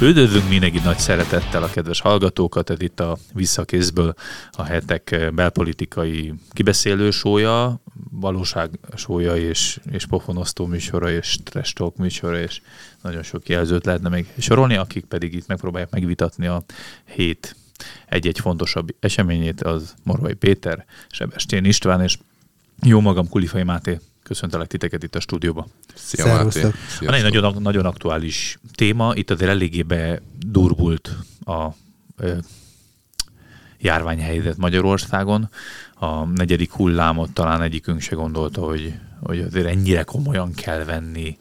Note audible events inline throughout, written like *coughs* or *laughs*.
Üdvözlünk mindenki nagy szeretettel a kedves hallgatókat, ez itt a Visszakézből a hetek belpolitikai kibeszélő sója, valóság sója és, és pofonosztó műsora és trash talk műsora, és nagyon sok jelzőt lehetne még sorolni, akik pedig itt megpróbálják megvitatni a hét egy-egy fontosabb eseményét, az Morvai Péter, Sebestén István és jó magam Kulifai Máté Köszöntelek titeket itt a stúdióban. Szia Máté. Van egy nagyon, nagyon aktuális téma, itt azért eléggé bedurvult a ö, járványhelyzet Magyarországon. A negyedik hullámot talán egyikünk se gondolta, hogy, hogy azért ennyire komolyan kell venni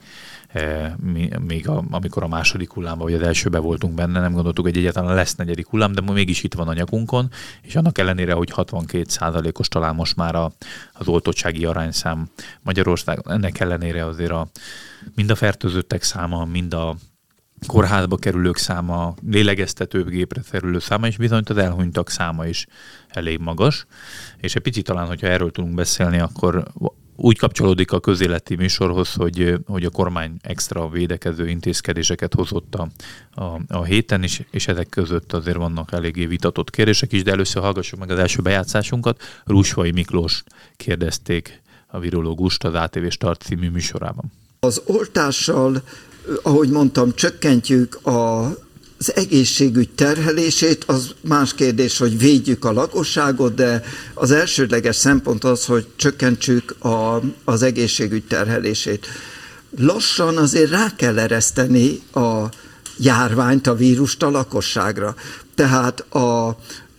Eh, még a, amikor a második hullámban, vagy az elsőben voltunk benne, nem gondoltuk, hogy egyáltalán lesz negyedik hullám, de mégis itt van a nyakunkon, és annak ellenére, hogy 62 os talán most már a, az oltottsági arányszám Magyarországon, ennek ellenére azért a, mind a fertőzöttek száma, mind a kórházba kerülők száma, lélegeztetőgépre kerülő száma, és bizony az elhunytak száma is elég magas. És egy picit talán, hogyha erről tudunk beszélni, akkor úgy kapcsolódik a közéleti műsorhoz, hogy, hogy a kormány extra védekező intézkedéseket hozott a, a, a héten is, és ezek között azért vannak eléggé vitatott kérdések is, de először hallgassuk meg az első bejátszásunkat. Rúsvai Miklós kérdezték a virológust az ATV Start című műsorában. Az oltással, ahogy mondtam, csökkentjük a az egészségügy terhelését, az más kérdés, hogy védjük a lakosságot, de az elsődleges szempont az, hogy csökkentsük a, az egészségügy terhelését. Lassan azért rá kell ereszteni a járványt, a vírust a lakosságra. Tehát a,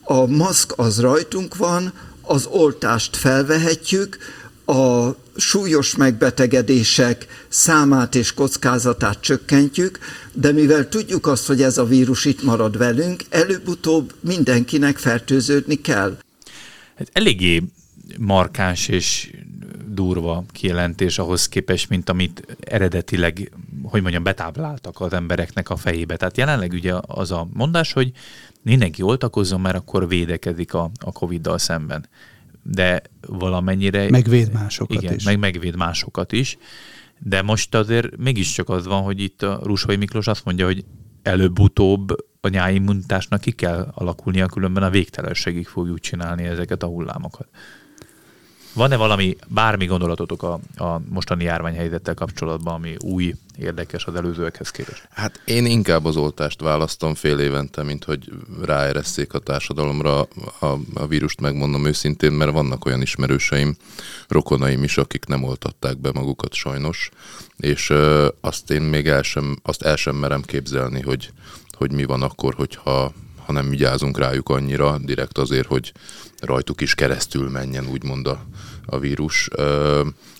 a maszk az rajtunk van, az oltást felvehetjük, a súlyos megbetegedések számát és kockázatát csökkentjük, de mivel tudjuk azt, hogy ez a vírus itt marad velünk, előbb-utóbb mindenkinek fertőződni kell. Ez eléggé markáns és durva kijelentés ahhoz képest, mint amit eredetileg, hogy mondjam, betábláltak az embereknek a fejébe. Tehát jelenleg ugye az a mondás, hogy mindenki oltakozzon, mert akkor védekezik a, a Covid-dal szemben de valamennyire... Megvéd másokat igen, is. meg megvéd másokat is, de most azért mégiscsak az van, hogy itt a Rusvai Miklós azt mondja, hogy előbb-utóbb a nyáimmunitásnak ki kell alakulnia, különben a végtelenségig fogjuk csinálni ezeket a hullámokat. Van-e valami, bármi gondolatotok a, a mostani járványhelyzettel kapcsolatban, ami új, érdekes az előzőekhez képest? Hát én inkább az oltást választom fél évente, mint hogy ráeresszék a társadalomra a, a vírust, megmondom őszintén, mert vannak olyan ismerőseim, rokonaim is, akik nem oltatták be magukat sajnos, és ö, azt én még el sem, azt el sem merem képzelni, hogy, hogy mi van akkor, hogyha ha nem vigyázunk rájuk annyira, direkt azért, hogy rajtuk is keresztül menjen, úgymond a, a vírus.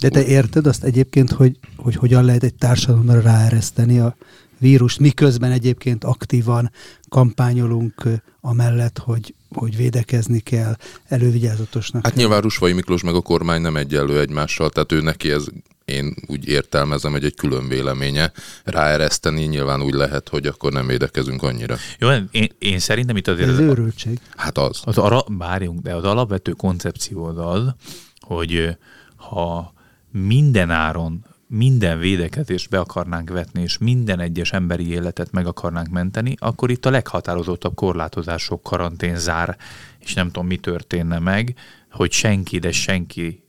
De te érted azt egyébként, hogy, hogy hogyan lehet egy társadalomra ráereszteni a vírust, miközben egyébként aktívan kampányolunk amellett, hogy, hogy védekezni kell, elővigyázatosnak Hát kell. nyilván Rusvai Miklós meg a kormány nem egyenlő egymással, tehát ő neki ez én úgy értelmezem, hogy egy külön véleménye ráereszteni nyilván úgy lehet, hogy akkor nem védekezünk annyira. Jó, én, én szerintem itt azért... Ez őrültség. Hát az. az ara, bárjunk, de az alapvető koncepció az az, hogy ha minden áron minden védekezést be akarnánk vetni, és minden egyes emberi életet meg akarnánk menteni, akkor itt a leghatározottabb korlátozások, karanténzár, és nem tudom, mi történne meg, hogy senki, de senki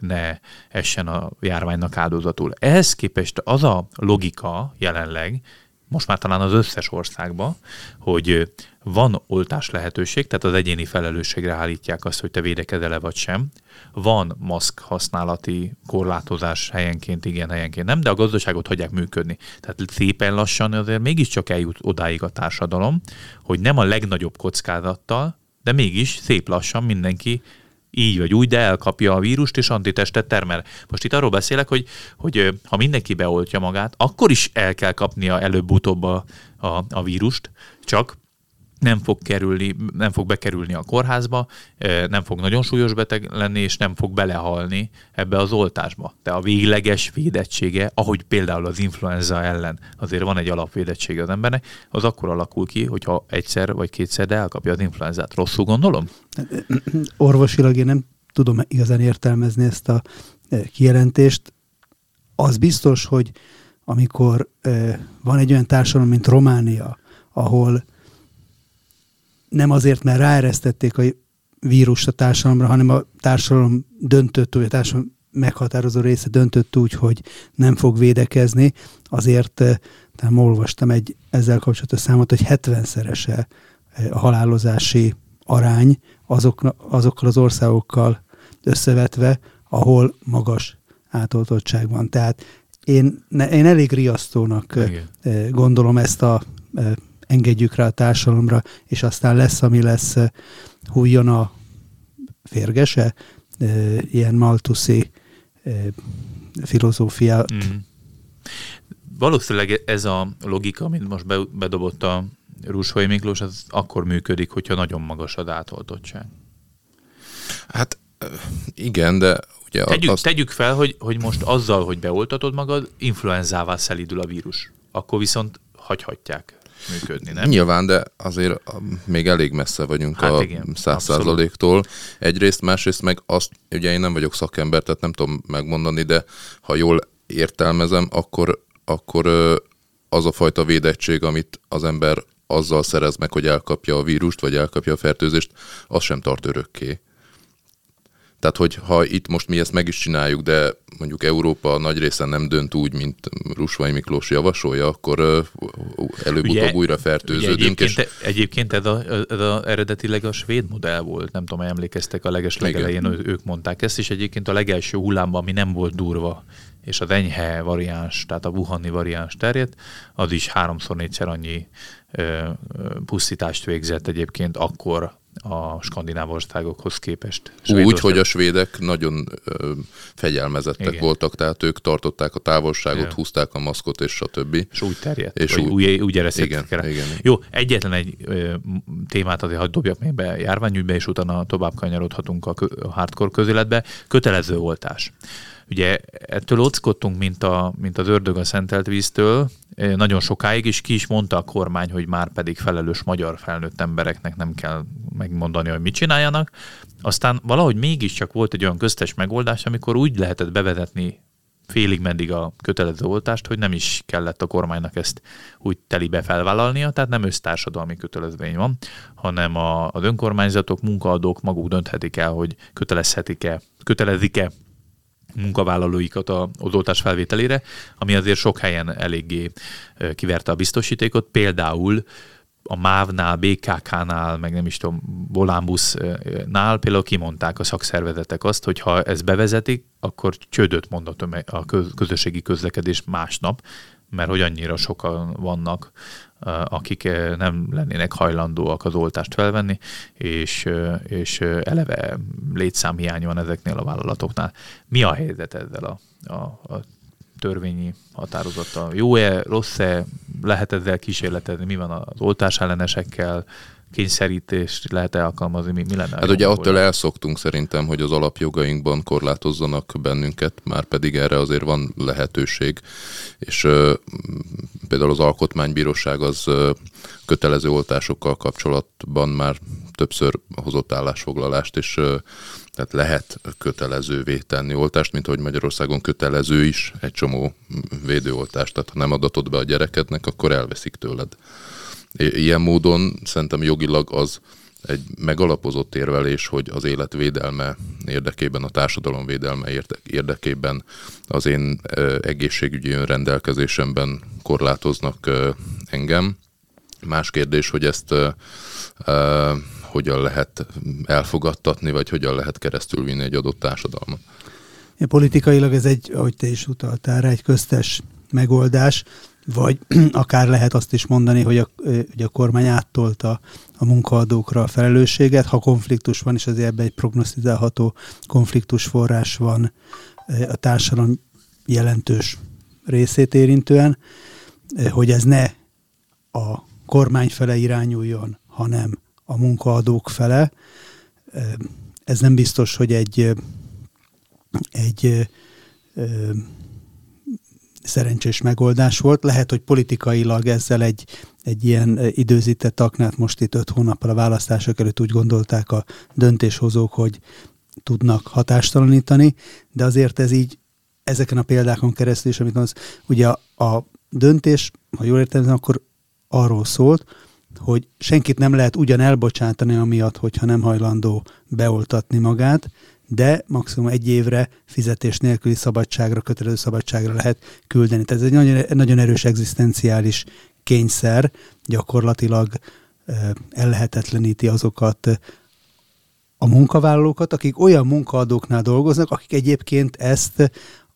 ne essen a járványnak áldozatul. Ehhez képest az a logika jelenleg, most már talán az összes országban, hogy van oltás lehetőség, tehát az egyéni felelősségre állítják azt, hogy te védekezel-e vagy sem. Van maszk használati korlátozás helyenként, igen, helyenként nem, de a gazdaságot hagyják működni. Tehát szépen lassan azért mégiscsak eljut odáig a társadalom, hogy nem a legnagyobb kockázattal, de mégis szép lassan mindenki így vagy úgy, de elkapja a vírust, és antitestet termel. Most itt arról beszélek, hogy, hogy ha mindenki beoltja magát, akkor is el kell kapnia előbb-utóbb a, a, a vírust, csak nem fog, kerülni, nem fog bekerülni a kórházba, nem fog nagyon súlyos beteg lenni, és nem fog belehalni ebbe az oltásba. De a végleges védettsége, ahogy például az influenza ellen azért van egy alapvédettsége az embernek, az akkor alakul ki, hogyha egyszer vagy kétszer de elkapja az influenzát. Rosszul gondolom? Orvosilag én nem tudom igazán értelmezni ezt a kijelentést. Az biztos, hogy amikor van egy olyan társadalom, mint Románia, ahol nem azért, mert ráeresztették a vírust a társadalomra, hanem a társadalom döntött, vagy a társadalom meghatározó része döntött úgy, hogy nem fog védekezni, azért talán olvastam egy ezzel kapcsolatos számot, hogy 70-szerese a halálozási arány azok, azokkal az országokkal összevetve, ahol magas átoltottság van. Tehát én, én elég riasztónak Igen. gondolom ezt a engedjük rá a társadalomra, és aztán lesz, ami lesz, hújjon a férgese, ilyen maltuszi filozófia. Mm. Valószínűleg ez a logika, amit most bedobott a Rúsfai Miklós, az akkor működik, hogyha nagyon magas az átoltottság. Hát igen, de ugye... Tegyük, azt... tegyük fel, hogy, hogy most azzal, hogy beoltatod magad, influenzává szelidül a vírus. Akkor viszont hagyhatják működni, nem? Nyilván, de azért még elég messze vagyunk hát a százaléktól. Egyrészt, másrészt meg azt, ugye én nem vagyok szakember, tehát nem tudom megmondani, de ha jól értelmezem, akkor, akkor az a fajta védettség, amit az ember azzal szerez meg, hogy elkapja a vírust, vagy elkapja a fertőzést, az sem tart örökké. Tehát, hogy ha itt most mi ezt meg is csináljuk, de mondjuk Európa nagy része nem dönt úgy, mint Rusvai Miklós javasolja, akkor előbb-utóbb újra fertőződünk. Ugye egyébként, és... egyébként ez, a, ez a, eredetileg a svéd modell volt, nem tudom, emlékeztek a leges legelején, ők mondták ezt, és egyébként a legelső hullámban, ami nem volt durva, és az enyhe variáns, tehát a Wuhani variáns terjedt, az is háromszor-négyszer annyi ö, pusztítást végzett egyébként akkor a skandináv országokhoz képest. Úgy, hogy a svédek nagyon ö, fegyelmezettek Igen. voltak, tehát ők tartották a távolságot, Igen. húzták a maszkot, és stb. És úgy terjedt, és úgy, úgy, úgy eresztettek igen, igen, Jó, egyetlen egy ö, témát azért hagyd dobjak még be járványügybe, és utána tovább kanyarodhatunk a, a hardcore közéletbe. Kötelező oltás. Ugye ettől ockodtunk, mint, a, mint az ördög a szentelt víztől, nagyon sokáig, és ki is mondta a kormány, hogy már pedig felelős magyar felnőtt embereknek nem kell megmondani, hogy mit csináljanak. Aztán valahogy mégiscsak volt egy olyan köztes megoldás, amikor úgy lehetett bevezetni félig meddig a kötelező oltást, hogy nem is kellett a kormánynak ezt úgy telibe felvállalnia, tehát nem össztársadalmi kötelezvény van, hanem a, az önkormányzatok, munkaadók maguk dönthetik el, hogy kötelezhetik-e, kötelezik-e munkavállalóikat az oltás felvételére, ami azért sok helyen eléggé kiverte a biztosítékot. Például a MÁV-nál, BKK-nál, meg nem is tudom, Volánbusz-nál például kimondták a szakszervezetek azt, hogy ha ezt bevezetik, akkor csődöt mond a, tömeg, a közösségi közlekedés másnap, mert hogy annyira sokan vannak akik nem lennének hajlandóak az oltást felvenni, és, és eleve létszámhiány van ezeknél a vállalatoknál. Mi a helyzet ezzel a, a, a törvényi határozattal? Jó-e, rossz-e, lehet ezzel kísérletezni, mi van az oltás ellenesekkel, kényszerítést lehet -e alkalmazni, mi, mi lenne? Hát ugye attól elszoktunk szerintem, hogy az alapjogainkban korlátozzanak bennünket, már pedig erre azért van lehetőség, és uh, például az Alkotmánybíróság az uh, kötelező oltásokkal kapcsolatban már többször hozott állásfoglalást, és uh, tehát lehet kötelezővé tenni oltást, mint hogy Magyarországon kötelező is egy csomó védőoltást. Tehát ha nem adatod be a gyerekednek, akkor elveszik tőled. Ilyen módon szerintem jogilag az egy megalapozott érvelés, hogy az életvédelme érdekében, a társadalom védelme érdekében az én egészségügyi önrendelkezésemben korlátoznak engem. Más kérdés, hogy ezt hogyan lehet elfogadtatni, vagy hogyan lehet keresztülvinni egy adott társadalmat. Politikailag ez egy, ahogy te is utaltál rá, egy köztes megoldás. Vagy *clears throat* akár lehet azt is mondani, hogy a, hogy a kormány áttolta a munkaadókra a felelősséget, ha konfliktus van, és azért ebben egy prognosztizálható konfliktus forrás van a társadalom jelentős részét érintően, hogy ez ne a kormány fele irányuljon, hanem a munkaadók fele. Ez nem biztos, hogy egy, egy szerencsés megoldás volt. Lehet, hogy politikailag ezzel egy, egy ilyen időzített aknát most itt öt hónappal a választások előtt úgy gondolták a döntéshozók, hogy tudnak hatástalanítani, de azért ez így ezeken a példákon keresztül is, amit az, ugye a, a döntés, ha jól értem, akkor arról szólt, hogy senkit nem lehet ugyan elbocsátani amiatt, hogyha nem hajlandó beoltatni magát, de maximum egy évre fizetés nélküli szabadságra, kötelező szabadságra lehet küldeni. Tehát ez egy nagyon, nagyon erős egzisztenciális kényszer, gyakorlatilag ellehetetleníti azokat a munkavállalókat, akik olyan munkaadóknál dolgoznak, akik egyébként ezt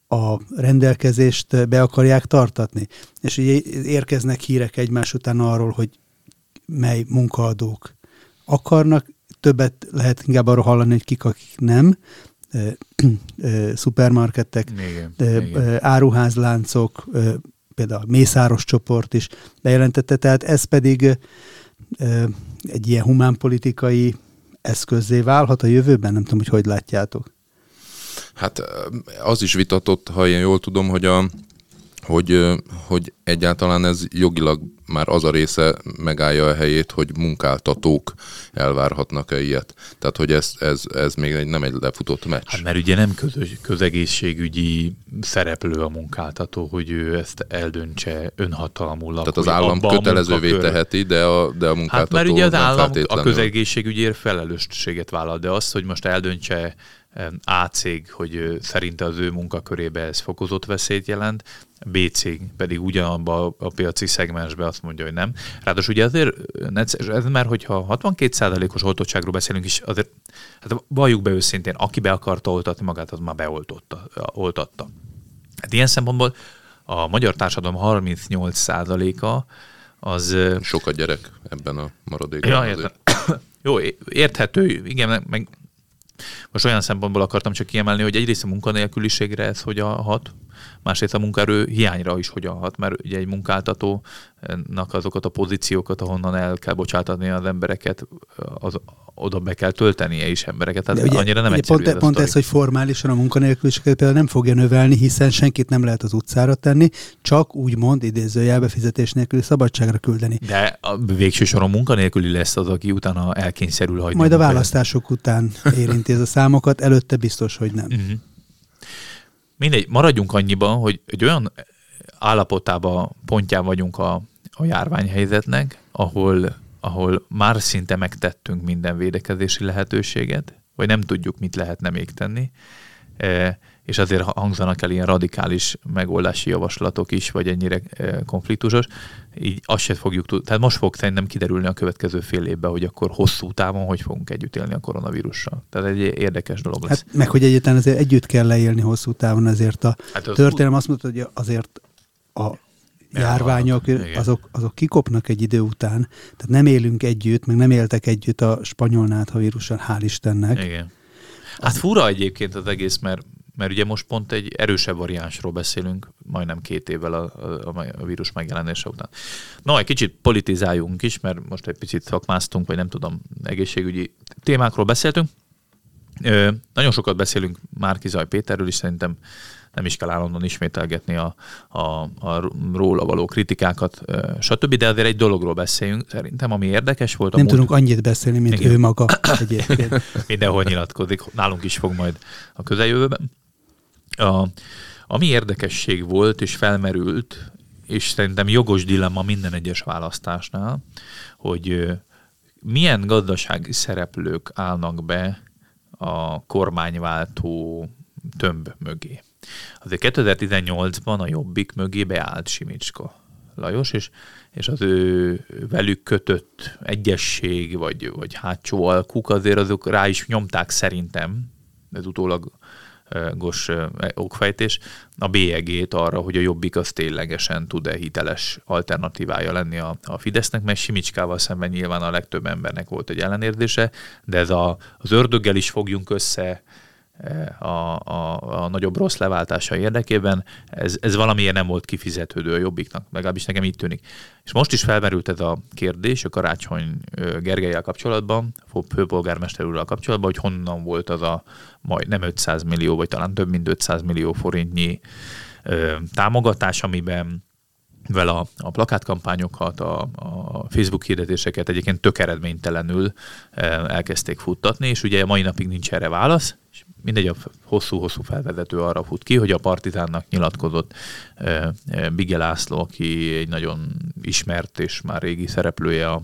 a rendelkezést be akarják tartatni. És ugye érkeznek hírek egymás után arról, hogy mely munkaadók akarnak, többet lehet inkább arról hallani, hogy kik, akik nem, szupermarketek, igen, igen. áruházláncok, például a Mészáros csoport is bejelentette, tehát ez pedig egy ilyen humánpolitikai eszközé válhat a jövőben? Nem tudom, hogy hogy látjátok. Hát az is vitatott, ha én jól tudom, hogy a hogy, hogy egyáltalán ez jogilag már az a része megállja a helyét, hogy munkáltatók elvárhatnak-e ilyet. Tehát, hogy ez, ez, ez még egy, nem egy lefutott meccs. Hát mert ugye nem közös, közegészségügyi szereplő a munkáltató, hogy ő ezt eldöntse önhatalmulag. Tehát az állam kötelezővé teheti, de a, de a munkáltató Hát mert ugye az állam a közegészségügyért felelősséget vállal, de azt, hogy most eldöntse a cég, hogy szerinte az ő munkakörébe ez fokozott veszélyt jelent, B cég pedig ugyanabban a piaci szegmensben azt mondja, hogy nem. Ráadásul ugye azért, ez már hogyha 62%-os oltottságról beszélünk is, azért, hát valljuk be őszintén, aki be akarta oltatni magát, az már beoltotta, oltatta. Hát ilyen szempontból a magyar társadalom 38%-a az... Sok a gyerek ebben a maradékban. Ja, értem. *coughs* Jó, érthető, igen, meg most olyan szempontból akartam csak kiemelni, hogy egyrészt a munkanélküliségre ez hogyan hat, másrészt a munkaerő hiányra is hogyan hat, mert ugye egy munkáltatónak azokat a pozíciókat, ahonnan el kell bocsátani az embereket, az, oda be kell töltenie is embereket, tehát ugye, annyira nem ugye egyszerű pont, ez pont ez, hogy formálisan a munkanélküliséget például nem fogja növelni, hiszen senkit nem lehet az utcára tenni, csak úgymond idézőjelbe fizetés nélküli szabadságra küldeni. De a végső soron munkanélküli lesz az, aki utána elkényszerül hagyni. Majd a választások után érinti ez a számokat, előtte biztos, hogy nem. Uh-huh. Mindegy, maradjunk annyiban, hogy egy olyan állapotában, pontján vagyunk a, a járványhelyzetnek, ahol, ahol már szinte megtettünk minden védekezési lehetőséget, vagy nem tudjuk, mit lehetne még tenni, e, és azért hangzanak el ilyen radikális megoldási javaslatok is, vagy ennyire e, konfliktusos, így azt se fogjuk tudni. Tehát most fog szerintem kiderülni a következő fél évben, hogy akkor hosszú távon hogy fogunk együtt élni a koronavírussal. Tehát egy érdekes dolog lesz. Hát meg, hogy egyáltalán azért együtt kell leélni hosszú távon, ezért a hát az történelem azt mondta, hogy azért a járványok, azok, azok kikopnak egy idő után, tehát nem élünk együtt, meg nem éltek együtt a spanyol nátha vírussal, hál' Istennek. Igen. Hát fura egyébként az egész, mert mert ugye most pont egy erősebb variánsról beszélünk, majdnem két évvel a, a, a vírus megjelenése után. No, egy kicsit politizáljunk is, mert most egy picit szakmáztunk, vagy nem tudom, egészségügyi témákról beszéltünk. Ö, nagyon sokat beszélünk Márki Zaj Péterről is, szerintem nem is kell állandóan ismételgetni a, a, a róla való kritikákat, stb. De azért egy dologról beszéljünk szerintem, ami érdekes volt. Nem múlt... tudunk annyit beszélni, mint Igen. ő maga *coughs* egyébként. Mindenhol nyilatkozik, nálunk is fog majd a közeljövőben. A, ami érdekesség volt és felmerült, és szerintem jogos dilemma minden egyes választásnál, hogy milyen gazdasági szereplők állnak be a kormányváltó tömb mögé. Azért 2018-ban a Jobbik mögé beállt Simicska Lajos, és, és az ő velük kötött egyesség, vagy, vagy hátsó alkuk azért azok rá is nyomták szerintem, ez utólag gos okfejtés, a bélyegét arra, hogy a Jobbik az ténylegesen tud-e hiteles alternatívája lenni a, a Fidesznek, mert Simicskával szemben nyilván a legtöbb embernek volt egy ellenérzése, de ez a, az ördöggel is fogjunk össze, a, a, a nagyobb rossz leváltása érdekében, ez, ez valamiért nem volt kifizetődő a jobbiknak, legalábbis nekem így tűnik. És most is felmerült ez a kérdés a Karácsony Gergelyel kapcsolatban, a főpolgármester úrral kapcsolatban, hogy honnan volt az a majd nem 500 millió, vagy talán több mint 500 millió forintnyi ö, támogatás, amiben vel a, a plakátkampányokat, a, a Facebook hirdetéseket egyébként tök eredménytelenül elkezdték futtatni, és ugye mai napig nincs erre válasz, és mindegy, a hosszú-hosszú felvezető arra fut ki, hogy a Partizánnak nyilatkozott Bige László, aki egy nagyon ismert és már régi szereplője a,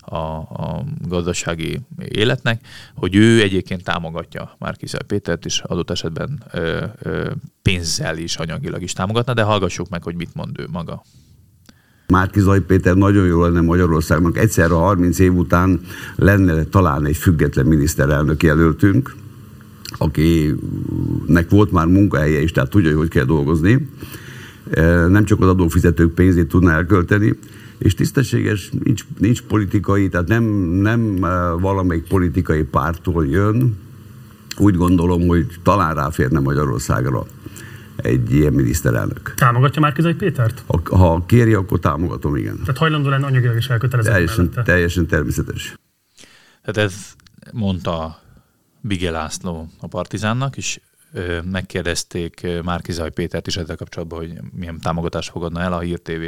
a, a gazdasági életnek, hogy ő egyébként támogatja Márkizaj Pétert, és adott esetben ö, ö, pénzzel is, anyagilag is támogatna, de hallgassuk meg, hogy mit mond ő maga. Márkizaj Péter nagyon jó lenne Magyarországnak. Egyszerre 30 év után lenne talán egy független miniszterelnök jelöltünk, akinek volt már munkahelye is, tehát tudja, hogy hogy kell dolgozni. Nem csak az adófizetők pénzét tudna elkölteni, és tisztességes, nincs, nincs politikai, tehát nem, nem valamelyik politikai pártól jön. Úgy gondolom, hogy talán ráférne Magyarországra egy ilyen miniszterelnök. Támogatja már Kizai Pétert? Ha, ha kéri, akkor támogatom, igen. Tehát hajlandó lenne anyagilag is elkötelezni teljesen, teljesen természetes. Tehát ez mondta Bigel László a Partizánnak, és megkérdezték Márkizaj Pétert is ezzel kapcsolatban, hogy milyen támogatást fogadna el, a Hír TV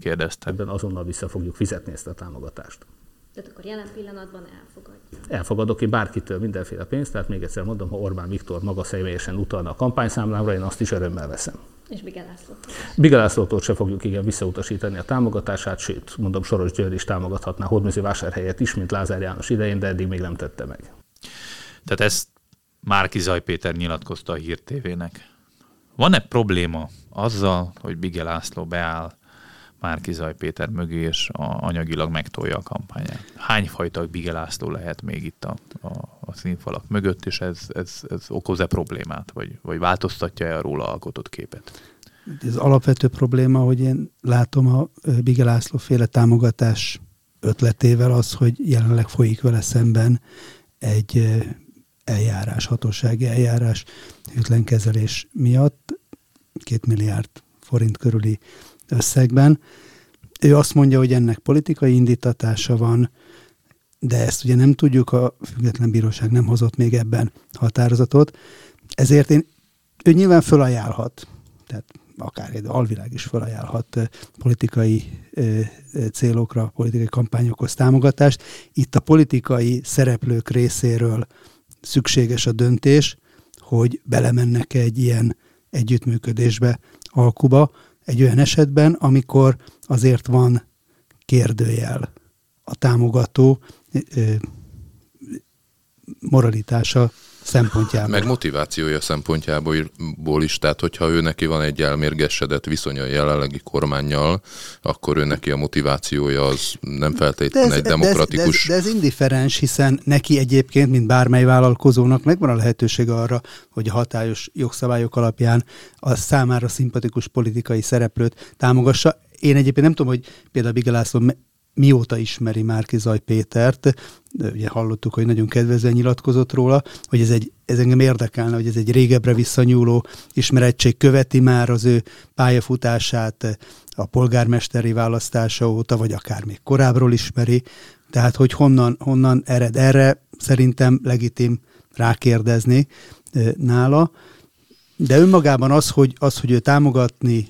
kérdezte. Ebben azonnal vissza fogjuk fizetni ezt a támogatást. Tehát akkor jelen pillanatban elfogadja. Elfogadok én bárkitől mindenféle pénzt, tehát még egyszer mondom, ha Orbán Viktor maga személyesen utalna a kampányszámlámra, én azt is örömmel veszem. És Bigelászlótól? Bigelászlótól se fogjuk igen visszautasítani a támogatását, sőt, mondom, Soros György is támogathatná Hódműző vásárhelyet is, mint Lázár János idején, de eddig még nem tette meg. Tehát ezt Márki Zaj Péter nyilatkozta a Hír TV-nek. Van-e probléma azzal, hogy Bige László beáll Márki Zaj Péter mögé, és a, anyagilag megtolja a kampányát? Hányfajta Bige László lehet még itt a, a, a színfalak mögött, és ez, ez, ez okoz-e problémát, vagy, vagy változtatja-e róla alkotott képet? Ez alapvető probléma, hogy én látom a Bige László féle támogatás ötletével az, hogy jelenleg folyik vele szemben egy eljárás, hatósági eljárás hűtlenkezelés miatt, két milliárd forint körüli összegben. Ő azt mondja, hogy ennek politikai indítatása van, de ezt ugye nem tudjuk, a független bíróság nem hozott még ebben határozatot, ezért én, ő nyilván fölajánlhat, tehát akár egy alvilág is felajánlhat politikai célokra, politikai kampányokhoz támogatást. Itt a politikai szereplők részéről szükséges a döntés, hogy belemennek egy ilyen együttműködésbe, alkuba, egy olyan esetben, amikor azért van kérdőjel a támogató moralitása szempontjából. Meg motivációja szempontjából is, tehát hogyha ő neki van egy elmérgesedett viszonya a jelenlegi kormányjal, akkor ő neki a motivációja az nem feltétlenül egy demokratikus. De ez, de, ez, de ez indiferens, hiszen neki egyébként, mint bármely vállalkozónak megvan a lehetőség arra, hogy a hatályos jogszabályok alapján a számára szimpatikus politikai szereplőt támogassa. Én egyébként nem tudom, hogy például Bigelászló mióta ismeri Márki Zaj Pétert, ugye hallottuk, hogy nagyon kedvezően nyilatkozott róla, hogy ez, egy, ez engem érdekelne, hogy ez egy régebbre visszanyúló ismerettség követi már az ő pályafutását a polgármesteri választása óta, vagy akár még korábbról ismeri, tehát hogy honnan, honnan ered erre, szerintem legitim rákérdezni nála, de önmagában az, hogy, az, hogy ő támogatni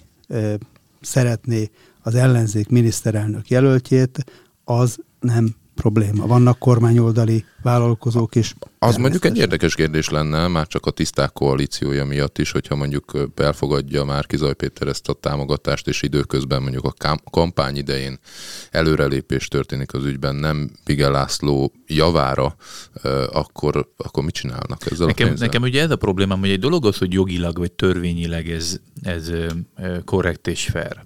szeretné az ellenzék miniszterelnök jelöltjét, az nem probléma. Vannak kormányoldali vállalkozók is. Az mondjuk egy érdekes kérdés lenne, már csak a tiszták koalíciója miatt is, hogyha mondjuk elfogadja már Kizaj Péter ezt a támogatást, és időközben mondjuk a kampány idején előrelépés történik az ügyben, nem Bigel László javára, akkor, akkor mit csinálnak ezzel nekem, a Nekem ugye ez a problémám, hogy egy dolog az, hogy jogilag vagy törvényileg ez, ez korrekt és fair.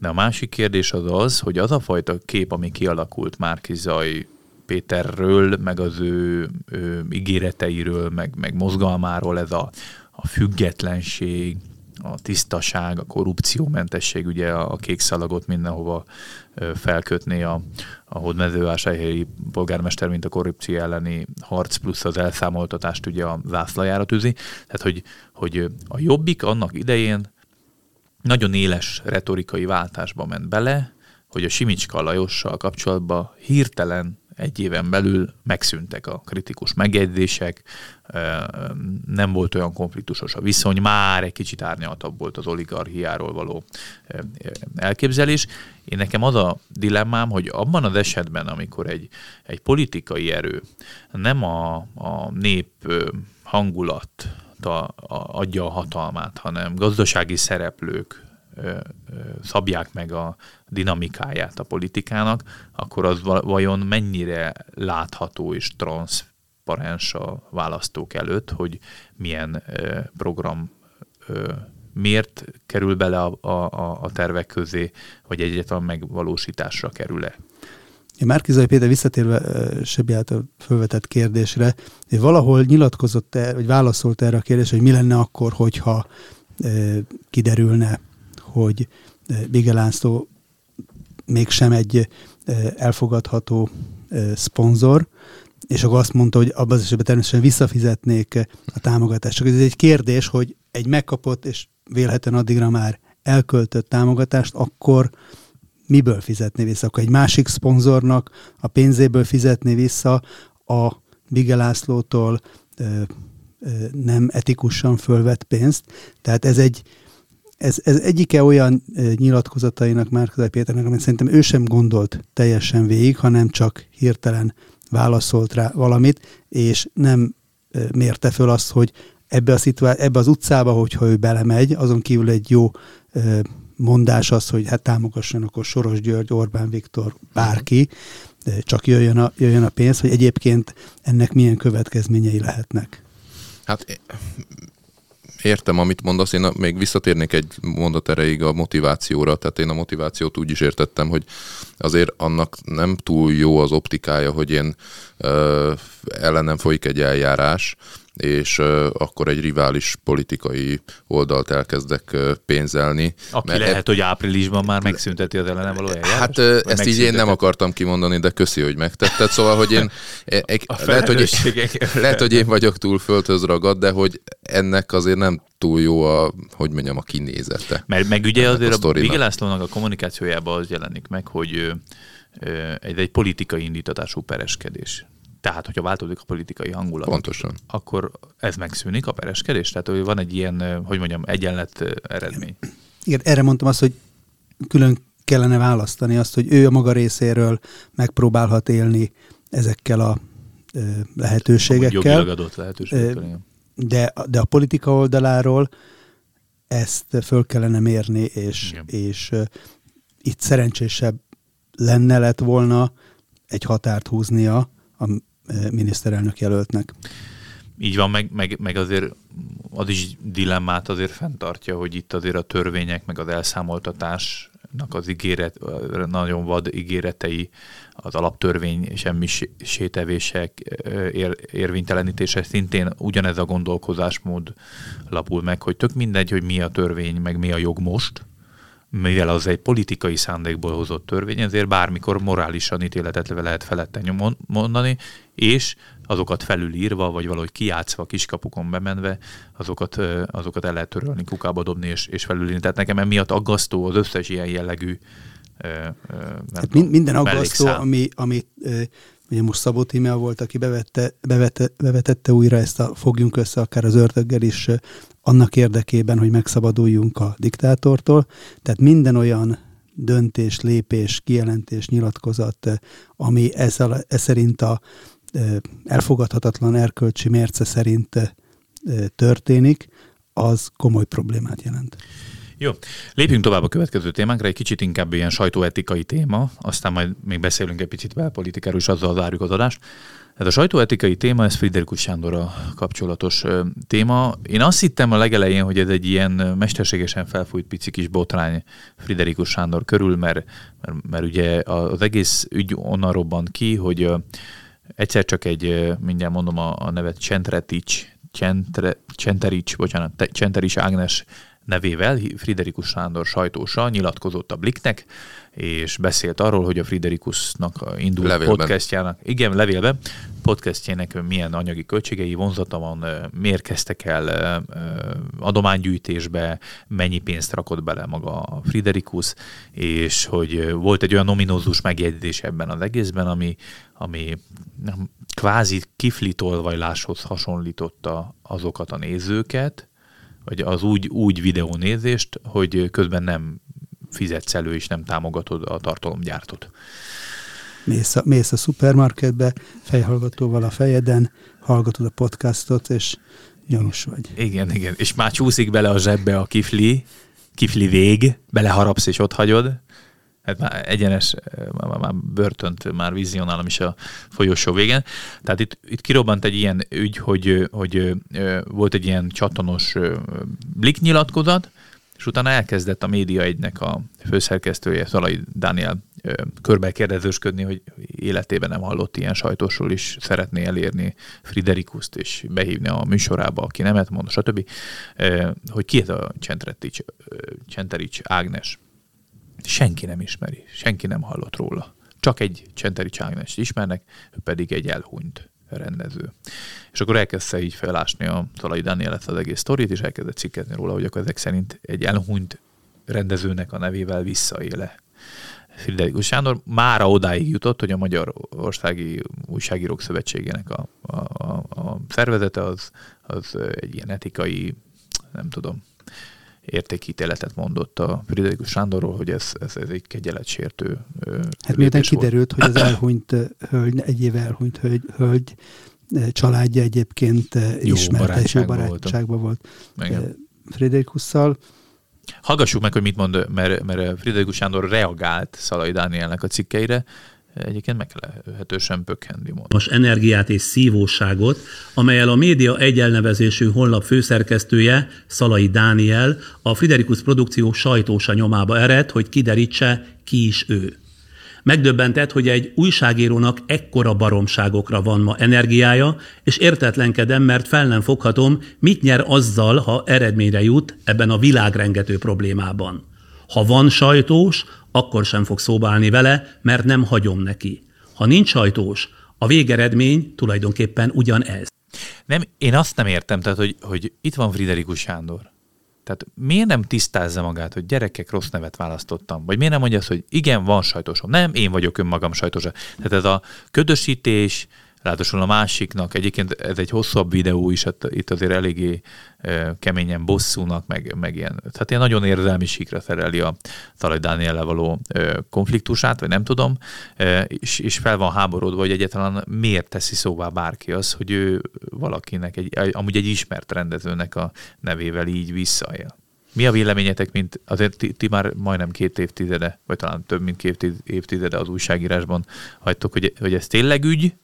De a másik kérdés az az, hogy az a fajta kép, ami kialakult Márki Zaj Péterről, meg az ő, ő ígéreteiről, meg, meg mozgalmáról, ez a, a függetlenség, a tisztaság, a korrupciómentesség, ugye a kék szalagot mindenhova felkötni a, a hódmezővásárhelyi polgármester, mint a korrupció elleni harc, plusz az elszámoltatást ugye a zászlajára tűzi. Tehát, hogy, hogy a jobbik annak idején nagyon éles retorikai váltásba ment bele, hogy a Simicska Lajossal kapcsolatban hirtelen egy éven belül megszűntek a kritikus megjegyzések, nem volt olyan konfliktusos a viszony, már egy kicsit árnyaltabb volt az oligarchiáról való elképzelés. Én nekem az a dilemmám, hogy abban az esetben, amikor egy, egy politikai erő nem a, a nép hangulat adja a hatalmát, hanem gazdasági szereplők szabják meg a dinamikáját a politikának, akkor az vajon mennyire látható és transzparens a választók előtt, hogy milyen program miért kerül bele a, a, a tervek közé, vagy egyáltalán megvalósításra kerül-e? Én Márkizai Péter visszatérve Sebi által felvetett kérdésre, hogy valahol nyilatkozott, -e, vagy válaszolt erre a kérdésre, hogy mi lenne akkor, hogyha kiderülne, hogy Bige László mégsem egy elfogadható szponzor, és akkor azt mondta, hogy abban az esetben természetesen visszafizetnék a támogatást. Csak ez egy kérdés, hogy egy megkapott és vélhetően addigra már elköltött támogatást, akkor miből fizetni vissza? Akkor egy másik szponzornak a pénzéből fizetni vissza a Bige Lászlótól nem etikusan fölvett pénzt. Tehát ez egy, ez, ez egyike olyan nyilatkozatainak Márkizaj Péternek, amit szerintem ő sem gondolt teljesen végig, hanem csak hirtelen válaszolt rá valamit, és nem mérte föl azt, hogy ebbe, a szituá- ebbe az utcába, hogyha ő belemegy, azon kívül egy jó mondás az, hogy hát támogasson akkor Soros György, Orbán Viktor, bárki, csak jöjjön a, jöjjön a pénz, hogy egyébként ennek milyen következményei lehetnek. Hát értem, amit mondasz, én még visszatérnék egy mondat erejéig a motivációra, tehát én a motivációt úgy is értettem, hogy azért annak nem túl jó az optikája, hogy én ö, ellenem folyik egy eljárás, és akkor egy rivális politikai oldalt elkezdek pénzelni. Aki mert lehet, hogy áprilisban már megszünteti az ellenem való eljárást? Hát uh, ezt így én nem akartam kimondani, de köszi, hogy megtetted. Szóval, hogy én *laughs* e, e, lehet, hogy, *laughs* lehet, hogy én vagyok túl földhöz ragad, de hogy ennek azért nem túl jó a, hogy mondjam, a kinézete. Mert meg ugye azért a, a Bigi Lászlónak a kommunikációjában az jelenik meg, hogy egy, egy politikai indítatású pereskedés. Tehát, hogyha változik a politikai hangulat, Pontosan. akkor ez megszűnik, a pereskedés? Tehát, hogy van egy ilyen, hogy mondjam, egyenlet eredmény. Igen, erre mondtam azt, hogy külön kellene választani azt, hogy ő a maga részéről megpróbálhat élni ezekkel a lehetőségekkel. A adott lehetőségekkel, de, de a politika oldaláról ezt föl kellene mérni, és, és itt szerencsésebb lenne lett volna egy határt húznia a miniszterelnök jelöltnek. Így van, meg, meg, meg azért az is dilemmát azért fenntartja, hogy itt azért a törvények, meg az elszámoltatásnak az ígéret, nagyon vad ígéretei, az alaptörvény semmi sétevések ér, érvénytelenítése szintén ugyanez a gondolkozásmód lapul meg, hogy tök mindegy, hogy mi a törvény, meg mi a jog most, mivel az egy politikai szándékból hozott törvény, ezért bármikor morálisan ítéletet lehet felette mondani, és azokat felülírva, vagy valahogy kiátszva, kiskapukon bemenve, azokat, azokat el lehet törölni, kukába dobni és, és felülírni. Tehát nekem emiatt aggasztó az összes ilyen jellegű hát minden aggasztó, ami, ami ugye most Szabó Tímea volt, aki bevette, bevette, bevetette újra ezt a fogjunk össze akár az ördöggel is annak érdekében, hogy megszabaduljunk a diktátortól. Tehát minden olyan döntés, lépés, kijelentés, nyilatkozat, ami ezzel, ez szerint a elfogadhatatlan erkölcsi mérce szerint történik, az komoly problémát jelent. Jó, lépjünk tovább a következő témánkra, egy kicsit inkább ilyen sajtóetikai téma, aztán majd még beszélünk egy picit belpolitikáról, és azzal zárjuk az adást. Ez a sajtóetikai téma, ez Friderikus Sándorra kapcsolatos téma. Én azt hittem a legelején, hogy ez egy ilyen mesterségesen felfújt pici kis botrány Friderikus Sándor körül, mert, mert, mert ugye az egész ügy onnan robbant ki, hogy egyszer csak egy, mindjárt mondom a, a nevet, Csentretics, Csentre, Csenterics, bocsánat, Csenterics Ágnes nevével, Friderikus Sándor sajtósa nyilatkozott a Bliknek, és beszélt arról, hogy a Friderikusnak levélben. podcastjának, igen, levélben, podcastjének milyen anyagi költségei, vonzata van, miért kezdtek el adománygyűjtésbe, mennyi pénzt rakott bele maga a Friderikus, és hogy volt egy olyan nominózus megjegyzés ebben az egészben, ami, ami kvázi kiflitolvajláshoz hasonlította azokat a nézőket, vagy az úgy, úgy videónézést, hogy közben nem fizetsz elő és nem támogatod a tartalomgyártót. mész a, mész a szupermarketbe, fejhallgatóval a fejeden, hallgatod a podcastot, és gyanús vagy. Igen, igen. És már csúszik bele a zsebbe a kifli, kifli vég, beleharapsz és ott hagyod. Hát már egyenes, már, már börtönt már vizionálom is a folyosó végén. Tehát itt, itt kirobbant egy ilyen ügy, hogy, hogy volt egy ilyen csatonos blik nyilatkozat, és utána elkezdett a média egynek a főszerkesztője, Szalai Dániel körbe kérdezősködni, hogy életében nem hallott ilyen sajtósról is, szeretné elérni Friderikuszt és behívni a műsorába, aki nemet mond, stb. Hogy ki ez a Csenterics Ágnes. Senki nem ismeri, senki nem hallott róla. Csak egy Csenterics Ágnest ismernek, ő pedig egy elhunyt rendező. És akkor elkezdte így felásni a Talai Daniel az egész sztorit, és elkezdett cikkezni róla, hogy akkor ezek szerint egy elhunyt rendezőnek a nevével visszaéle. Friderikus Sándor mára odáig jutott, hogy a Magyar Országi Újságírók Szövetségének a, a, a, a szervezete az, az egy ilyen etikai, nem tudom, értékítéletet mondott a Friderikus Sándorról, hogy ez, ez, ez egy kegyeletsértő Hát miután kiderült, hogy az elhunyt hölgy, egy éve elhunyt hölgy, hölgy családja egyébként jó ismerte, és jó barátságban volt. Friderikusszal. Hallgassuk meg, hogy mit mond, mert, mert Friderikus Sándor reagált Szalai Dánielnek a cikkeire, egyébként meglehetősen pökhendi. Most energiát és szívóságot, amelyel a média egyelnevezésű honlap főszerkesztője, Szalai Dániel, a Friderikus produkció sajtósa nyomába ered, hogy kiderítse, ki is ő. Megdöbbentett, hogy egy újságírónak ekkora baromságokra van ma energiája, és értetlenkedem, mert fel nem foghatom, mit nyer azzal, ha eredményre jut ebben a világrengető problémában. Ha van sajtós, akkor sem fog szóba állni vele, mert nem hagyom neki. Ha nincs sajtós, a végeredmény tulajdonképpen ugyanez. Nem, én azt nem értem, tehát, hogy, hogy itt van Friderikus Sándor. Tehát miért nem tisztázza magát, hogy gyerekek rossz nevet választottam? Vagy miért nem mondja azt, hogy igen, van sajtósom? Nem, én vagyok önmagam sajtós. Tehát ez a ködösítés, Ráadásul a másiknak, egyébként ez egy hosszabb videó is, hát itt azért eléggé keményen bosszúnak, meg, meg ilyen, tehát ilyen nagyon érzelmi síkra szereli a Talaj Dániel való konfliktusát, vagy nem tudom, és, és fel van háborodva, hogy egyáltalán miért teszi szóvá bárki az, hogy ő valakinek, egy, amúgy egy ismert rendezőnek a nevével így visszaél. Mi a véleményetek, mint azért ti, ti már majdnem két évtizede, vagy talán több mint két évtizede az újságírásban hagytok, hogy, hogy ez tényleg ügy,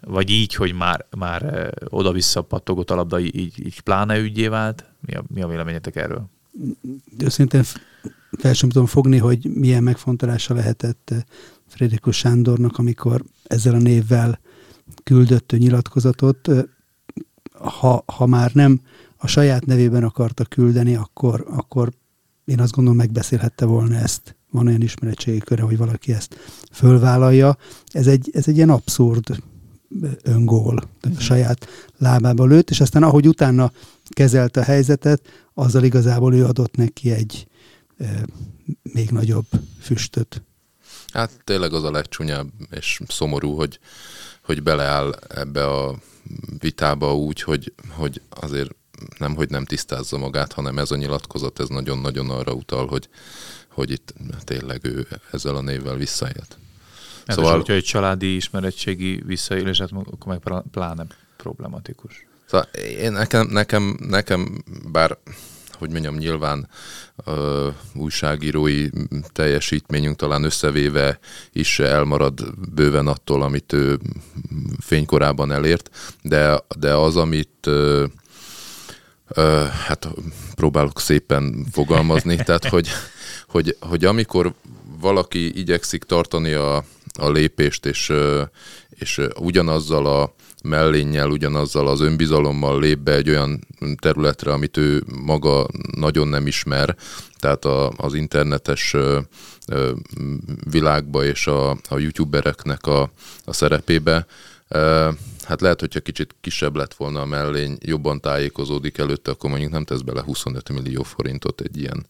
vagy így, hogy már, már oda-vissza pattogott a labda, így, így pláne ügyé vált? Mi a, mi a véleményetek erről? Őszintén fel sem tudom fogni, hogy milyen megfontolása lehetett Frédérikus Sándornak, amikor ezzel a névvel küldött nyilatkozatot. Ha, ha már nem a saját nevében akarta küldeni, akkor, akkor én azt gondolom megbeszélhette volna ezt. Van olyan ismeretségi köre, hogy valaki ezt fölvállalja. Ez egy, ez egy ilyen abszurd öngól, tehát a saját lábába lőtt, és aztán ahogy utána kezelte a helyzetet, azzal igazából ő adott neki egy e, még nagyobb füstöt. Hát tényleg az a legcsúnyább és szomorú, hogy, hogy beleáll ebbe a vitába úgy, hogy, hogy azért nem, hogy nem tisztázza magát, hanem ez a nyilatkozat, ez nagyon-nagyon arra utal, hogy, hogy itt tényleg ő ezzel a névvel visszaélt. Hát szóval... hogyha egy családi ismeretségi visszaélés, hát akkor meg pláne problematikus. Szóval én, nekem, nekem, nekem, bár hogy mondjam, nyilván ö, újságírói teljesítményünk talán összevéve is elmarad bőven attól, amit ő fénykorában elért, de, de az, amit ö, ö, hát próbálok szépen fogalmazni, *laughs* tehát hogy, hogy, hogy amikor valaki igyekszik tartani a, a lépést, és, és ugyanazzal a mellénnyel, ugyanazzal az önbizalommal lép be egy olyan területre, amit ő maga nagyon nem ismer, tehát a, az internetes világba és a, a youtubereknek a, a szerepébe. Hát lehet, hogyha kicsit kisebb lett volna a mellény, jobban tájékozódik előtte, akkor mondjuk nem tesz bele 25 millió forintot egy ilyen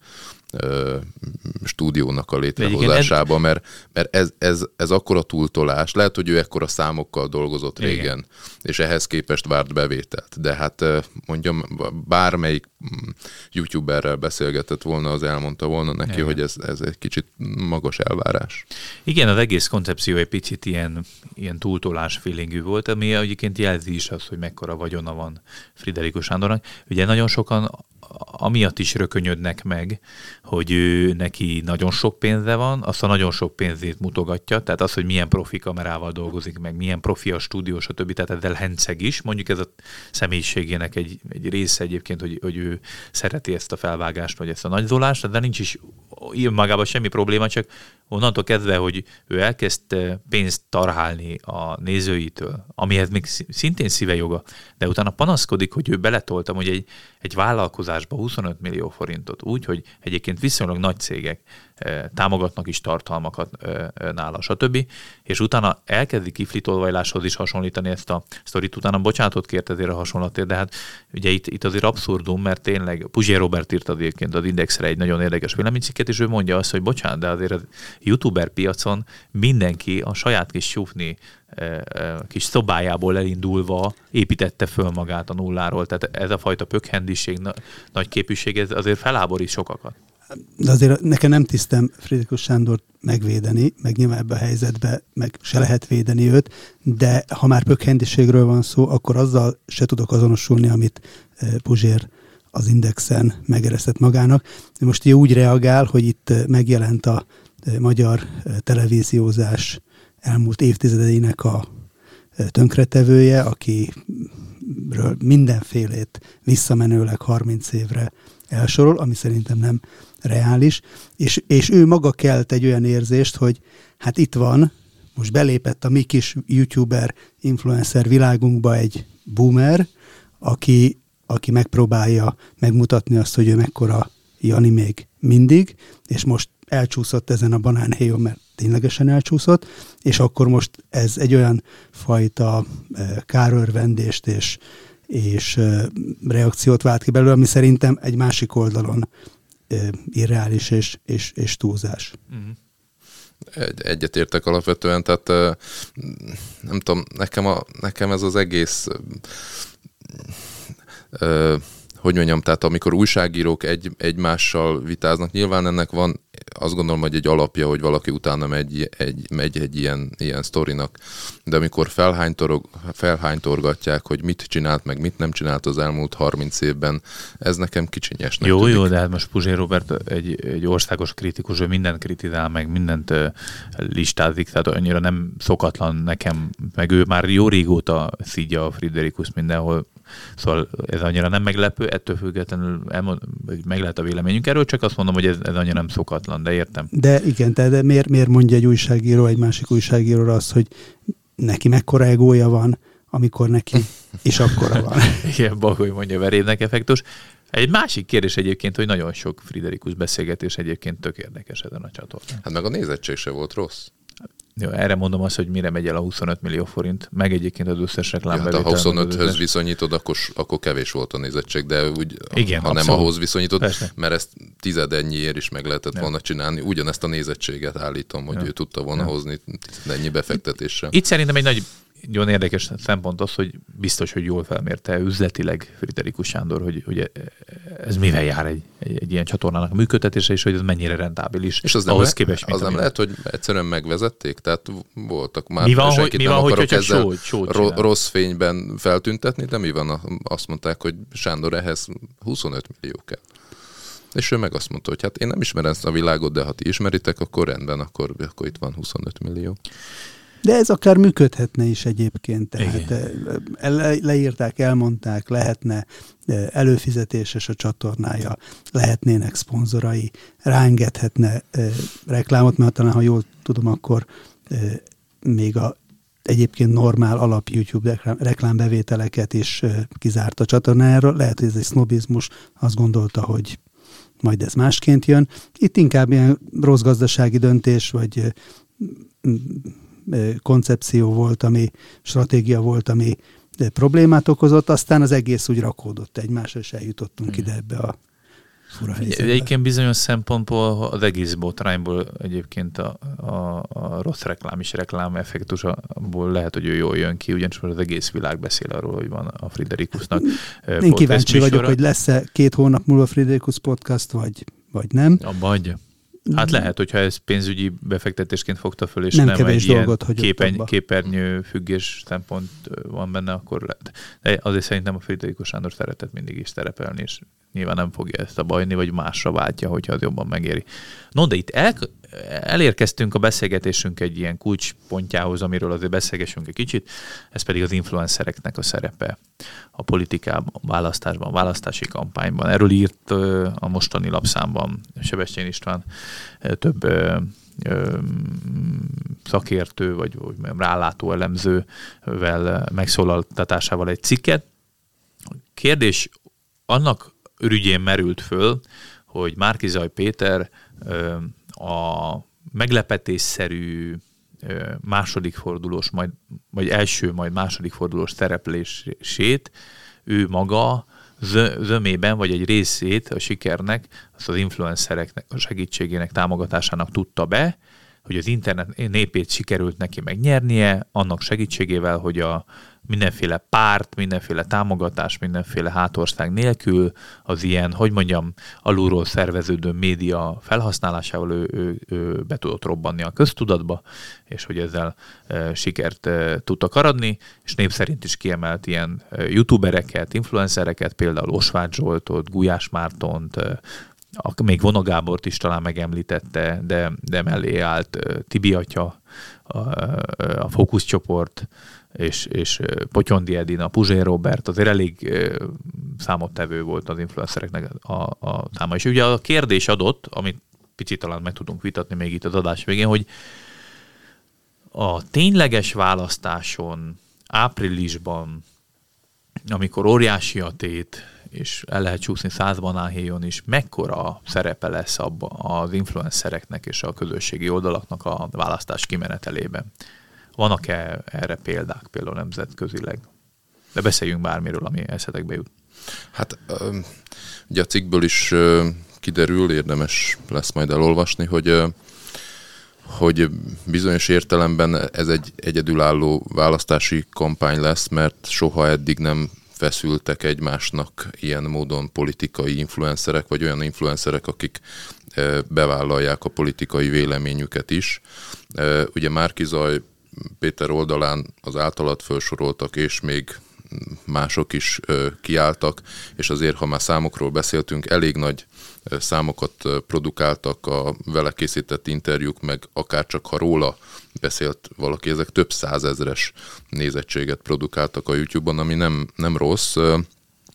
ö, stúdiónak a létrehozásába, mert, mert ez, ez, ez akkora túltolás, lehet, hogy ő ekkora számokkal dolgozott régen, Igen. és ehhez képest várt bevételt, de hát mondjam, bármelyik mm, youtuberrel beszélgetett volna, az elmondta volna neki, Igen. hogy ez, ez egy kicsit magas elvárás. Igen, az egész koncepció egy picit ilyen, ilyen túltolás feelingű volt, ami egyébként jelzi is az, hogy mekkora vagyona van Friderikus Sándornak. Ugye nagyon sokan amiatt is rökönyödnek meg, hogy ő neki nagyon sok pénze van, azt a nagyon sok pénzét mutogatja, tehát az, hogy milyen profi kamerával dolgozik meg, milyen profi a stúdió, stb. Tehát ezzel henceg is. Mondjuk ez a személyiségének egy, egy része egyébként, hogy, hogy ő szereti ezt a felvágást, vagy ezt a nagyzolást, de nincs is magában semmi probléma, csak onnantól kezdve, hogy ő elkezd pénzt tarhálni a nézőitől, amihez még szintén szíve joga, de utána panaszkodik, hogy ő beletoltam, hogy egy, egy vállalkozásba 25 millió forintot úgy, hogy egyébként viszonylag nagy cégek támogatnak is tartalmakat nála, stb. És utána elkezdi kiflitolvajláshoz is hasonlítani ezt a sztorit, utána bocsánatot kért ezért a hasonlatért, de hát ugye itt, itt azért abszurdum, mert tényleg Puzsé Robert írt egyébként az Indexre egy nagyon érdekes véleménycikket, és ő mondja azt, hogy bocsánat, de azért a youtuber piacon mindenki a saját kis sufni kis szobájából elindulva építette föl magát a nulláról. Tehát ez a fajta pökhendiség, nagy képűség, ez azért feláborít sokakat de azért nekem nem tisztem Friedrichus Sándort megvédeni, meg nyilván ebbe a helyzetbe meg se lehet védeni őt, de ha már pökhendiségről van szó, akkor azzal se tudok azonosulni, amit e, Puzsér az Indexen megeresztett magának. Most úgy reagál, hogy itt e, megjelent a e, magyar televíziózás elmúlt évtizedeinek a tönkretevője, akiről mindenfélét visszamenőleg 30 évre elsorol, ami szerintem nem reális, és, és ő maga kelt egy olyan érzést, hogy hát itt van, most belépett a mi kis youtuber, influencer világunkba egy boomer, aki, aki megpróbálja megmutatni azt, hogy ő mekkora Jani még mindig, és most elcsúszott ezen a banánhéjon, mert ténylegesen elcsúszott, és akkor most ez egy olyan fajta kárörvendést és, és reakciót vált ki belőle, ami szerintem egy másik oldalon irreális és, és, és túlzás. Uh-huh. Egy, egyetértek alapvetően, tehát nem tudom, nekem, a, nekem ez az egész hogy mondjam, tehát amikor újságírók egy, egymással vitáznak, nyilván ennek van, azt gondolom, hogy egy alapja, hogy valaki utána megy egy, megy egy ilyen, ilyen sztorinak, de amikor felhánytorog, felhánytorgatják, hogy mit csinált, meg mit nem csinált az elmúlt 30 évben, ez nekem kicsinyesnek Jó, tűnik. jó, de hát most Puzsé Robert egy, egy országos kritikus, ő mindent kritizál, meg mindent listázik, tehát annyira nem szokatlan nekem, meg ő már jó régóta szídja a Friderikus mindenhol, Szóval ez annyira nem meglepő, ettől függetlenül elmond, meg lehet a véleményünk erről, csak azt mondom, hogy ez, ez annyira nem szokatlan, de értem. De igen, de, de miért, miért mondja egy újságíró egy másik újságíróra azt, hogy neki mekkora egója van, amikor neki *laughs* is akkora van. Igen, Bagoly mondja verévnek effektus. Egy másik kérdés egyébként, hogy nagyon sok Friderikus beszélgetés egyébként tök érdekes ezen a csatornán. Hát meg a nézettség se volt rossz. Jó, erre mondom azt, hogy mire megy el a 25 millió forint, meg egyébként az összes reklámbevétel. Ja, hát ha 25-höz viszonyítod, akkor, akkor kevés volt a nézettség, de úgy, Igen, ha abszolút. nem ahhoz viszonyítod, Persze. mert ezt tized ennyiért is meg lehetett ja. volna csinálni. Ugyanezt a nézettséget állítom, hogy ja. ő tudta volna ja. hozni ennyi befektetésre. Itt szerintem egy nagy nagyon érdekes szempont az, hogy biztos, hogy jól felmérte üzletileg Friderikus Sándor, hogy, hogy ez mivel jár egy, egy, egy ilyen csatornának a működtetése, és hogy ez mennyire rentábilis. És az nem, ahhoz le, képest, az nem lehet, hogy egyszerűen megvezették? Tehát voltak már, mi van, hogy, mi van, akarok hogy ezzel sót, sót ro- rossz fényben feltüntetni, de mi van? Azt mondták, hogy Sándor ehhez 25 millió kell. És ő meg azt mondta, hogy hát én nem ismerem ezt a világot, de ha ti ismeritek, akkor rendben, akkor, akkor itt van 25 millió. De ez akár működhetne is egyébként, tehát le, leírták, elmondták, lehetne előfizetéses a csatornája, lehetnének szponzorai, ráengedhetne reklámot, mert talán, ha jól tudom, akkor még a egyébként normál alap YouTube reklám, reklámbevételeket is kizárt a csatornájáról. Lehet, hogy ez egy sznobizmus, azt gondolta, hogy majd ez másként jön. Itt inkább ilyen rossz gazdasági döntés, vagy koncepció volt, ami stratégia volt, ami problémát okozott, aztán az egész úgy rakódott egymásra, és eljutottunk ide ebbe a fura helyzetbe. Egyébként bizonyos szempontból az egész botrányból egyébként a, a, a rossz reklám és reklám effektusból lehet, hogy ő jól jön ki, ugyanis az egész világ beszél arról, hogy van a Friderikusnak. Én kíváncsi vagyok, hogy lesz-e két hónap múlva Friderikus podcast, vagy, vagy nem. Abba hagyja. Hát lehet, hogyha ez pénzügyi befektetésként fogta föl, és Nem nem, kevés egy dolgot hagyott képen, képernyő függés szempont van benne, akkor lehet. De azért szerintem a Friderikus Sándor szeretett mindig is szerepelni, és nyilván nem fogja ezt a bajni, vagy másra váltja, hogyha az jobban megéri. No, de itt el, elérkeztünk a beszélgetésünk egy ilyen kulcspontjához, amiről azért beszélgessünk egy kicsit, ez pedig az influencereknek a szerepe a politikában, választásban, választási kampányban. Erről írt a mostani lapszámban Sebestyén István több szakértő, vagy, vagy rálátó elemzővel megszólaltatásával egy cikket. Kérdés annak ürügyén merült föl, hogy Márkizaj Péter a meglepetésszerű második fordulós, majd, vagy első, majd második fordulós szereplését ő maga zö- zömében, vagy egy részét a sikernek, azt az influencereknek a segítségének, támogatásának tudta be, hogy az internet népét sikerült neki megnyernie, annak segítségével, hogy a mindenféle párt, mindenféle támogatás, mindenféle hátország nélkül az ilyen, hogy mondjam, alulról szerveződő média felhasználásával ő, ő, ő be tudott robbanni a köztudatba, és hogy ezzel e, sikert e, tudtak aradni, és név szerint is kiemelt ilyen e, youtubereket, influencereket, például Osváth Zsoltot, Gulyás Mártont, e, még Vona Gábort is talán megemlítette, de, de mellé állt Tibi atya, a, a fókuszcsoport, és, és Potyondi Edina, Puzsér Robert, azért elég számottevő volt az influencereknek a, a száma. És ugye a kérdés adott, amit picit talán meg tudunk vitatni még itt az adás végén, hogy a tényleges választáson áprilisban, amikor óriási a tét, és el lehet csúszni száz banánhéjon is, mekkora szerepe lesz abba az influencereknek és a közösségi oldalaknak a választás kimenetelében. Vannak-e erre példák, például nemzetközileg? De beszéljünk bármiről, ami eszetekbe jut. Hát ugye a cikkből is kiderül, érdemes lesz majd elolvasni, hogy hogy bizonyos értelemben ez egy egyedülálló választási kampány lesz, mert soha eddig nem feszültek egymásnak ilyen módon politikai influencerek, vagy olyan influencerek, akik bevállalják a politikai véleményüket is. Ugye Márkizaj Péter oldalán az általad felsoroltak, és még mások is kiálltak, és azért, ha már számokról beszéltünk, elég nagy számokat produkáltak a vele készített interjúk, meg akár csak ha róla beszélt valaki, ezek több százezres nézettséget produkáltak a YouTube-on, ami nem, nem rossz,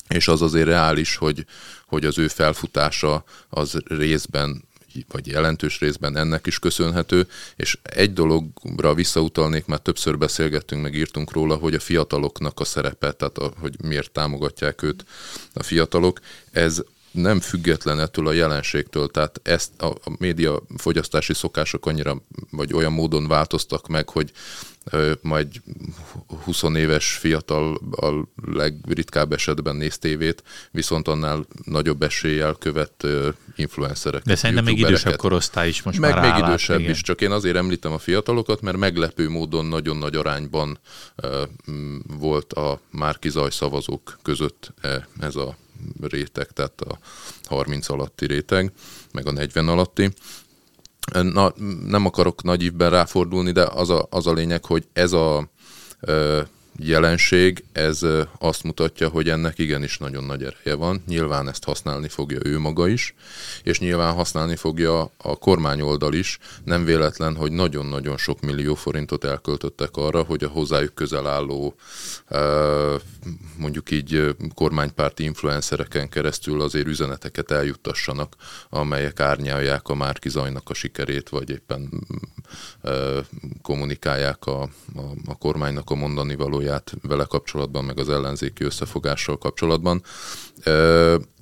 és az azért reális, hogy, hogy az ő felfutása az részben vagy jelentős részben ennek is köszönhető, és egy dologra visszautalnék, már többször beszélgettünk, meg írtunk róla, hogy a fiataloknak a szerepe, tehát a, hogy miért támogatják őt a fiatalok, ez nem független ettől a jelenségtől, tehát ezt a, a média fogyasztási szokások annyira, vagy olyan módon változtak meg, hogy ö, majd 20 éves fiatal a legritkább esetben néz tévét, viszont annál nagyobb eséllyel követ ö, influencereket. De szerintem még idősebb korosztály is most meg már még állát, idősebb igen. is, csak én azért említem a fiatalokat, mert meglepő módon nagyon nagy arányban ö, volt a Márkizaj szavazók között e, ez a réteg, tehát a 30 alatti réteg, meg a 40 alatti. Na, nem akarok nagy ívben ráfordulni, de az a, az a lényeg, hogy ez a jelenség, ez azt mutatja, hogy ennek igenis nagyon nagy ereje van. Nyilván ezt használni fogja ő maga is, és nyilván használni fogja a kormányoldal is. Nem véletlen, hogy nagyon-nagyon sok millió forintot elköltöttek arra, hogy a hozzájuk közel álló mondjuk így kormánypárti influencereken keresztül azért üzeneteket eljuttassanak, amelyek árnyalják a Márkizajnak a sikerét, vagy éppen kommunikálják a, a, a kormánynak a mondani valóját vele kapcsolatban, meg az ellenzéki összefogással kapcsolatban.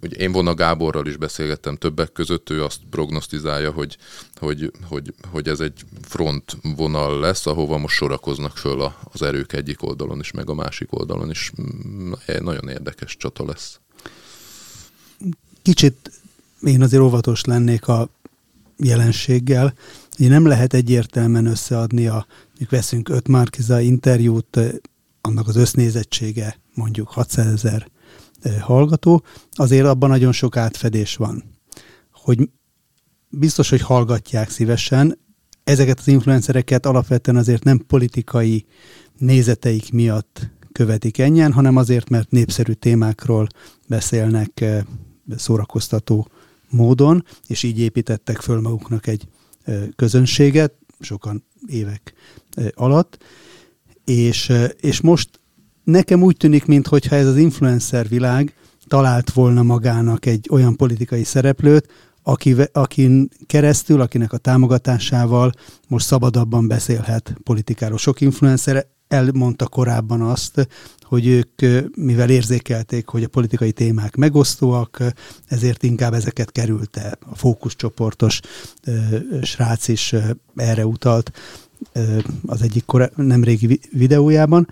Ugye én Vona Gáborral is beszélgettem többek között, ő azt prognosztizálja, hogy, hogy, hogy, hogy ez egy front vonal lesz, ahova most sorakoznak föl az erők egyik oldalon is, meg a másik oldalon is. Mm, Nagyon érdekes csata lesz. Kicsit én azért óvatos lennék a jelenséggel. Ugye nem lehet egyértelműen összeadni a, veszünk öt Márkiza interjút, annak az össznézettsége mondjuk 600 ezer hallgató, azért abban nagyon sok átfedés van. Hogy biztos, hogy hallgatják szívesen, ezeket az influencereket alapvetően azért nem politikai nézeteik miatt követik ennyien, hanem azért, mert népszerű témákról beszélnek szórakoztató módon, és így építettek föl maguknak egy közönséget, sokan évek alatt, és, és most nekem úgy tűnik, mintha ez az influencer világ talált volna magának egy olyan politikai szereplőt, aki, akin keresztül, akinek a támogatásával most szabadabban beszélhet politikáról. Sok influencer elmondta korábban azt, hogy ők, mivel érzékelték, hogy a politikai témák megosztóak, ezért inkább ezeket kerülte. A fókuszcsoportos srác is erre utalt az egyik korá- nemrégi videójában.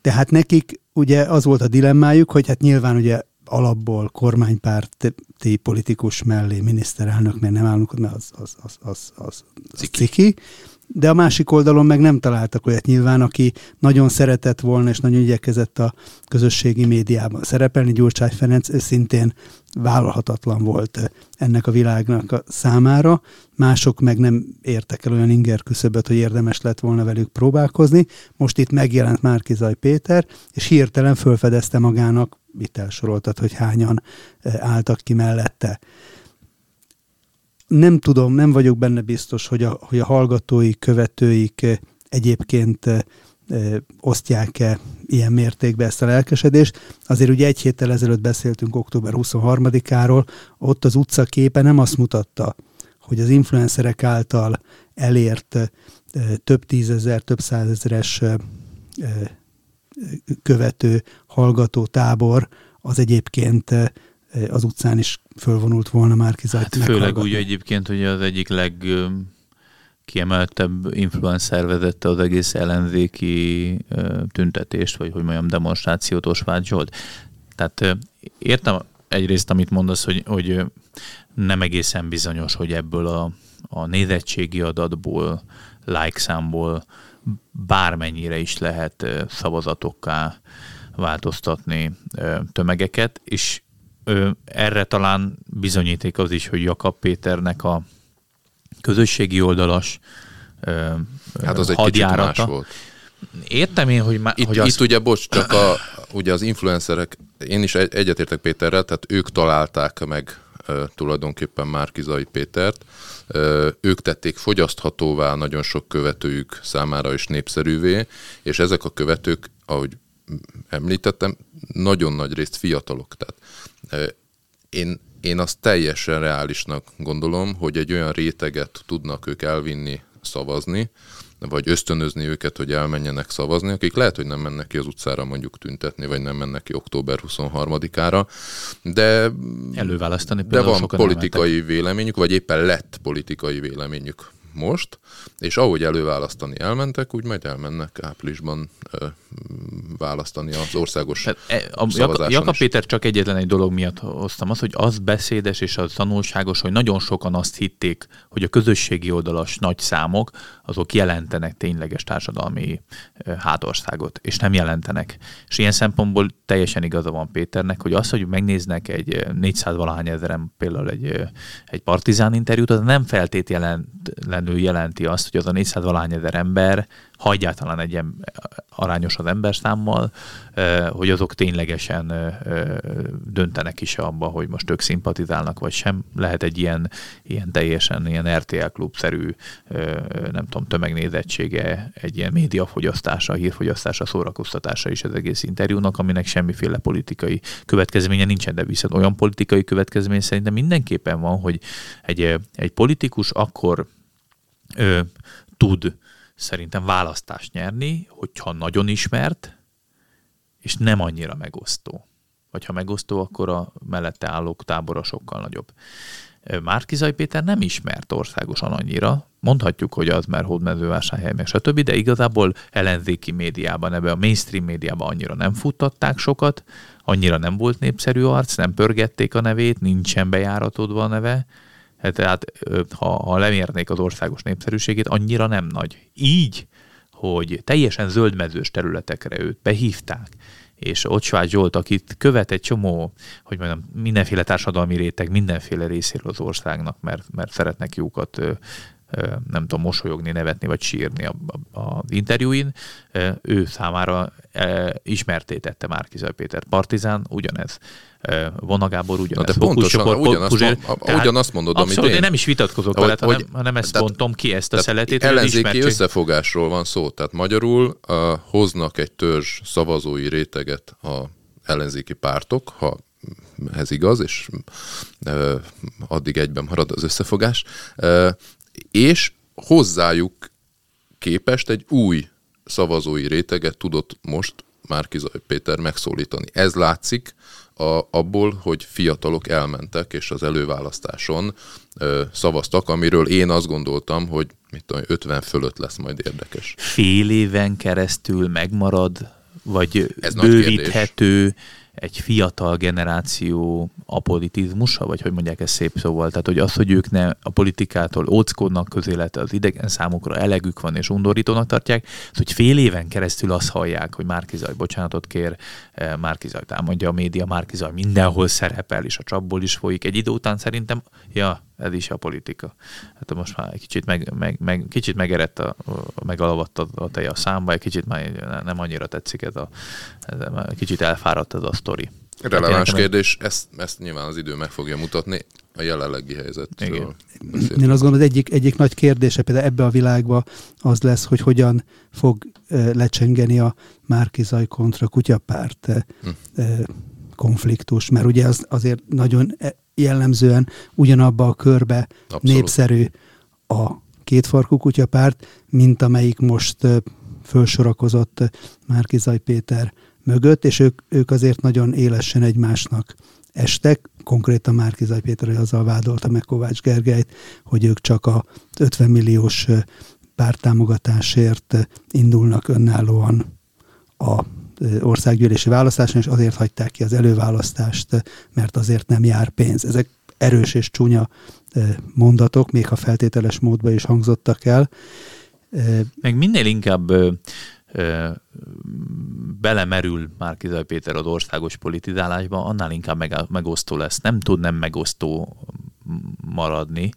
Tehát nekik ugye az volt a dilemmájuk, hogy hát nyilván ugye alapból kormánypárti politikus mellé miniszterelnök, mert nem állunk, mert az, az, az, az, az, az ciki. ciki de a másik oldalon meg nem találtak olyat nyilván, aki nagyon szeretett volna, és nagyon igyekezett a közösségi médiában szerepelni. Gyurcsány Ferenc szintén vállalhatatlan volt ennek a világnak a számára. Mások meg nem értek el olyan inger küszöböt, hogy érdemes lett volna velük próbálkozni. Most itt megjelent Márkizaj Péter, és hirtelen fölfedezte magának, itt elsoroltad, hogy hányan álltak ki mellette nem tudom, nem vagyok benne biztos, hogy a, hogy a hallgatói, követőik eh, egyébként e, osztják-e ilyen mértékben ezt a lelkesedést. Azért ugye egy héttel ezelőtt beszéltünk október 23-áról, ott az utcaképe nem azt mutatta, hogy az influencerek által elért több tízezer, több százezeres követő, hallgató tábor az egyébként az utcán is fölvonult volna már Hát főleg úgy egyébként, hogy az egyik leg kiemeltebb influencer vezette az egész ellenzéki tüntetést, vagy hogy mondjam, demonstrációt Osváth Zsolt. Tehát értem egyrészt, amit mondasz, hogy, hogy nem egészen bizonyos, hogy ebből a, a nézettségi adatból, like számból bármennyire is lehet szavazatokká változtatni tömegeket, és ö, erre talán bizonyíték az is, hogy Jakab Péternek a közösségi oldalas ö, hát az egy kicsit más volt. Értem én, hogy... Má, itt, hogy azt... itt ugye, bocs, csak a, ugye az influencerek, én is egyetértek Péterrel, tehát ők találták meg uh, tulajdonképpen Márkizai Pétert, uh, ők tették fogyaszthatóvá nagyon sok követőjük számára is népszerűvé, és ezek a követők, ahogy említettem, nagyon nagy részt fiatalok. Tehát én, én azt teljesen reálisnak gondolom, hogy egy olyan réteget tudnak ők elvinni szavazni, vagy ösztönözni őket, hogy elmenjenek szavazni, akik lehet, hogy nem mennek ki az utcára mondjuk tüntetni, vagy nem mennek ki október 23-ára, de, Előválasztani de van politikai véleményük, vagy éppen lett politikai véleményük most, és ahogy előválasztani elmentek, úgy majd elmennek áprilisban ö, választani az országos Tehát, e, a, Jaka, Jaka Péter csak egyetlen egy dolog miatt hoztam az, hogy az beszédes és az tanulságos, hogy nagyon sokan azt hitték, hogy a közösségi oldalas nagy számok, azok jelentenek tényleges társadalmi hátországot, és nem jelentenek. És ilyen szempontból teljesen igaza van Péternek, hogy az, hogy megnéznek egy 400 valahány ezeren például egy, egy partizán interjút, az nem feltét jelentenő jelenti azt, hogy az a 400 valahány ezer ember ha egyáltalán egy arányos az emberszámmal, hogy azok ténylegesen döntenek is abba, hogy most ők szimpatizálnak, vagy sem. Lehet egy ilyen, ilyen teljesen ilyen RTL klubszerű, nem tudom, tömegnézettsége, egy ilyen médiafogyasztása, hírfogyasztása, szórakoztatása is az egész interjúnak, aminek semmiféle politikai következménye nincsen, de viszont olyan politikai következmény szerintem mindenképpen van, hogy egy, egy politikus akkor ö, tud szerintem választást nyerni, hogyha nagyon ismert, és nem annyira megosztó. Vagy ha megosztó, akkor a mellette állók tábora sokkal nagyobb. Márkizai Péter nem ismert országosan annyira, mondhatjuk, hogy az, mert hódmezővásárhely, meg stb., de igazából ellenzéki médiában, ebbe a mainstream médiában annyira nem futtatták sokat, annyira nem volt népszerű arc, nem pörgették a nevét, nincsen bejáratodva a neve, tehát ha, ha lemérnék az országos népszerűségét, annyira nem nagy. Így, hogy teljesen zöldmezős területekre őt behívták, és ott Svágy Zsolt, akit követ egy csomó, hogy mondjam, mindenféle társadalmi réteg, mindenféle részéről az országnak, mert, mert szeretnek jókat nem tudom, mosolyogni, nevetni vagy sírni az interjúin, ő számára ismertétette Márkizaj Péter. Partizán ugyanez. Vona Gábor ugyanez. Na de pontosan, ugyanazt, Puzsér, ugyanazt mondod, abszolút, amit én. én nem is vitatkozok vele, hanem, hanem ezt bontom ki, ezt a szeletét. Ellenzéki összefogásról van szó, tehát magyarul uh, hoznak egy törzs szavazói réteget a ellenzéki pártok, ha ez igaz, és uh, addig egyben marad az összefogás, uh, és hozzájuk képest egy új szavazói réteget tudott most Márkizaj Péter megszólítani. Ez látszik a, abból, hogy fiatalok elmentek, és az előválasztáson ö, szavaztak, amiről én azt gondoltam, hogy mit tudom, 50 fölött lesz majd érdekes. Fél éven keresztül megmarad, vagy Ez bővíthető egy fiatal generáció apolitizmusa, vagy hogy mondják ezt szép szóval. Tehát, hogy az, hogy ők ne a politikától óckodnak közélete, az idegen számukra elegük van és undorítónak tartják, az, hogy fél éven keresztül azt hallják, hogy Márkizaj bocsánatot kér, eh, Márkizaj támadja a média, Márkizaj mindenhol szerepel, és a csapból is folyik. Egy idő után szerintem, ja, ez is a politika. Hát most már egy kicsit, meg, meg, meg, kicsit megerett, a, megalavadt a, a teje a számba, egy kicsit már nem annyira tetszik ez a, ez a kicsit elfáradt ez a sztori. Releváns kérdés, ezt, ezt nyilván az idő meg fogja mutatni a jelenlegi helyzetről. Én azt gondolom, az egyik, egyik nagy kérdése például ebbe a világba az lesz, hogy hogyan fog lecsengeni a Márkizaj kontra kutyapárt hm. konfliktus, mert ugye az azért nagyon e, jellemzően ugyanabba a körbe Abszolút. népszerű a kétfarkú kutyapárt, mint amelyik most fölsorakozott Márkizaj Péter mögött, és ők, ők azért nagyon élesen egymásnak estek. Konkrétan Márkizaj Péter azzal vádolta meg Kovács Gergelyt, hogy ők csak a 50 milliós pártámogatásért indulnak önállóan a országgyűlési választáson, és azért hagyták ki az előválasztást, mert azért nem jár pénz. Ezek erős és csúnya mondatok, még ha feltételes módban is hangzottak el. Meg minél inkább belemerül Márkizaj Péter az országos politizálásba, annál inkább megosztó lesz. Nem tud nem megosztó maradni,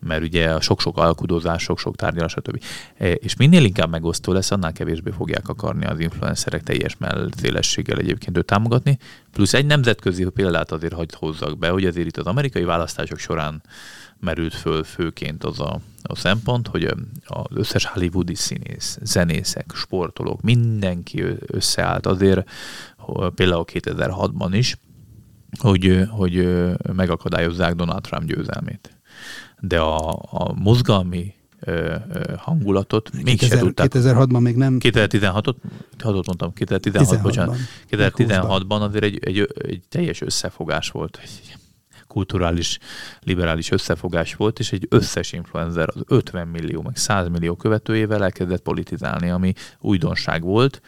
mert ugye a sok-sok alkudozás, sok-sok tárgyalás, stb. E, és minél inkább megosztó lesz, annál kevésbé fogják akarni az influencerek teljes mellszélességgel egyébként őt támogatni. Plusz egy nemzetközi példát azért hagyd hozzak be, hogy azért itt az amerikai választások során merült föl főként az a, a szempont, hogy az összes hollywoodi színész, zenészek, sportolók, mindenki összeállt azért, például 2006-ban is, hogy, hogy megakadályozzák Donald Trump győzelmét de a, a mozgalmi hangulatot még 2000, se tudták. 2006-ban még nem... 2016-ot, 6 mondtam, 2016, bocsánat. 2016-ban azért egy, egy, egy teljes összefogás volt, egy kulturális, liberális összefogás volt, és egy összes influencer az 50 millió, meg 100 millió követőjével elkezdett politizálni, ami újdonság volt,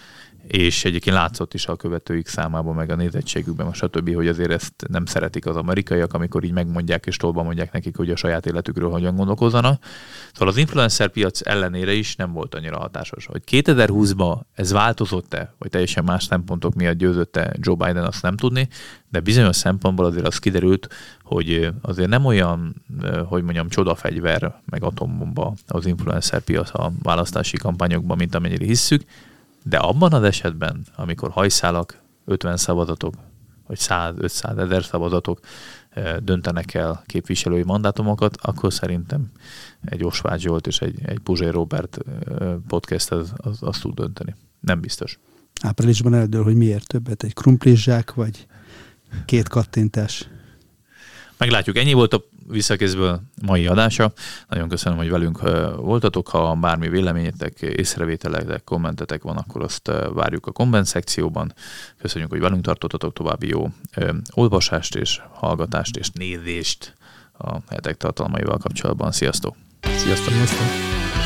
és egyébként látszott is a követőik számában, meg a nézettségükben, a stb., hogy azért ezt nem szeretik az amerikaiak, amikor így megmondják és tolba mondják nekik, hogy a saját életükről hogyan gondolkozzanak. Szóval az influencer piac ellenére is nem volt annyira hatásos. Hogy 2020-ban ez változott-e, vagy teljesen más szempontok miatt győzötte Joe Biden, azt nem tudni, de bizonyos szempontból azért az kiderült, hogy azért nem olyan, hogy mondjam, csodafegyver, meg atombomba az influencer piac a választási kampányokban, mint amennyire hisszük, de abban az esetben, amikor hajszálak, 50 szavazatok, vagy 100-500 ezer szavazatok eh, döntenek el képviselői mandátumokat, akkor szerintem egy Osvágy Zsolt és egy, egy Puzsé Robert eh, podcast az, az, az tud dönteni. Nem biztos. Áprilisban eldől, hogy miért többet, egy krumplizsák, vagy két kattintás. Meglátjuk. Ennyi volt a visszakézből mai adása. Nagyon köszönöm, hogy velünk voltatok. Ha bármi véleményetek, észrevételetek, kommentetek van, akkor azt várjuk a komment szekcióban. Köszönjük, hogy velünk tartottatok. További jó olvasást és hallgatást és nézést a hetek tartalmaival kapcsolatban. Sziasztok! Sziasztok! Sziasztok!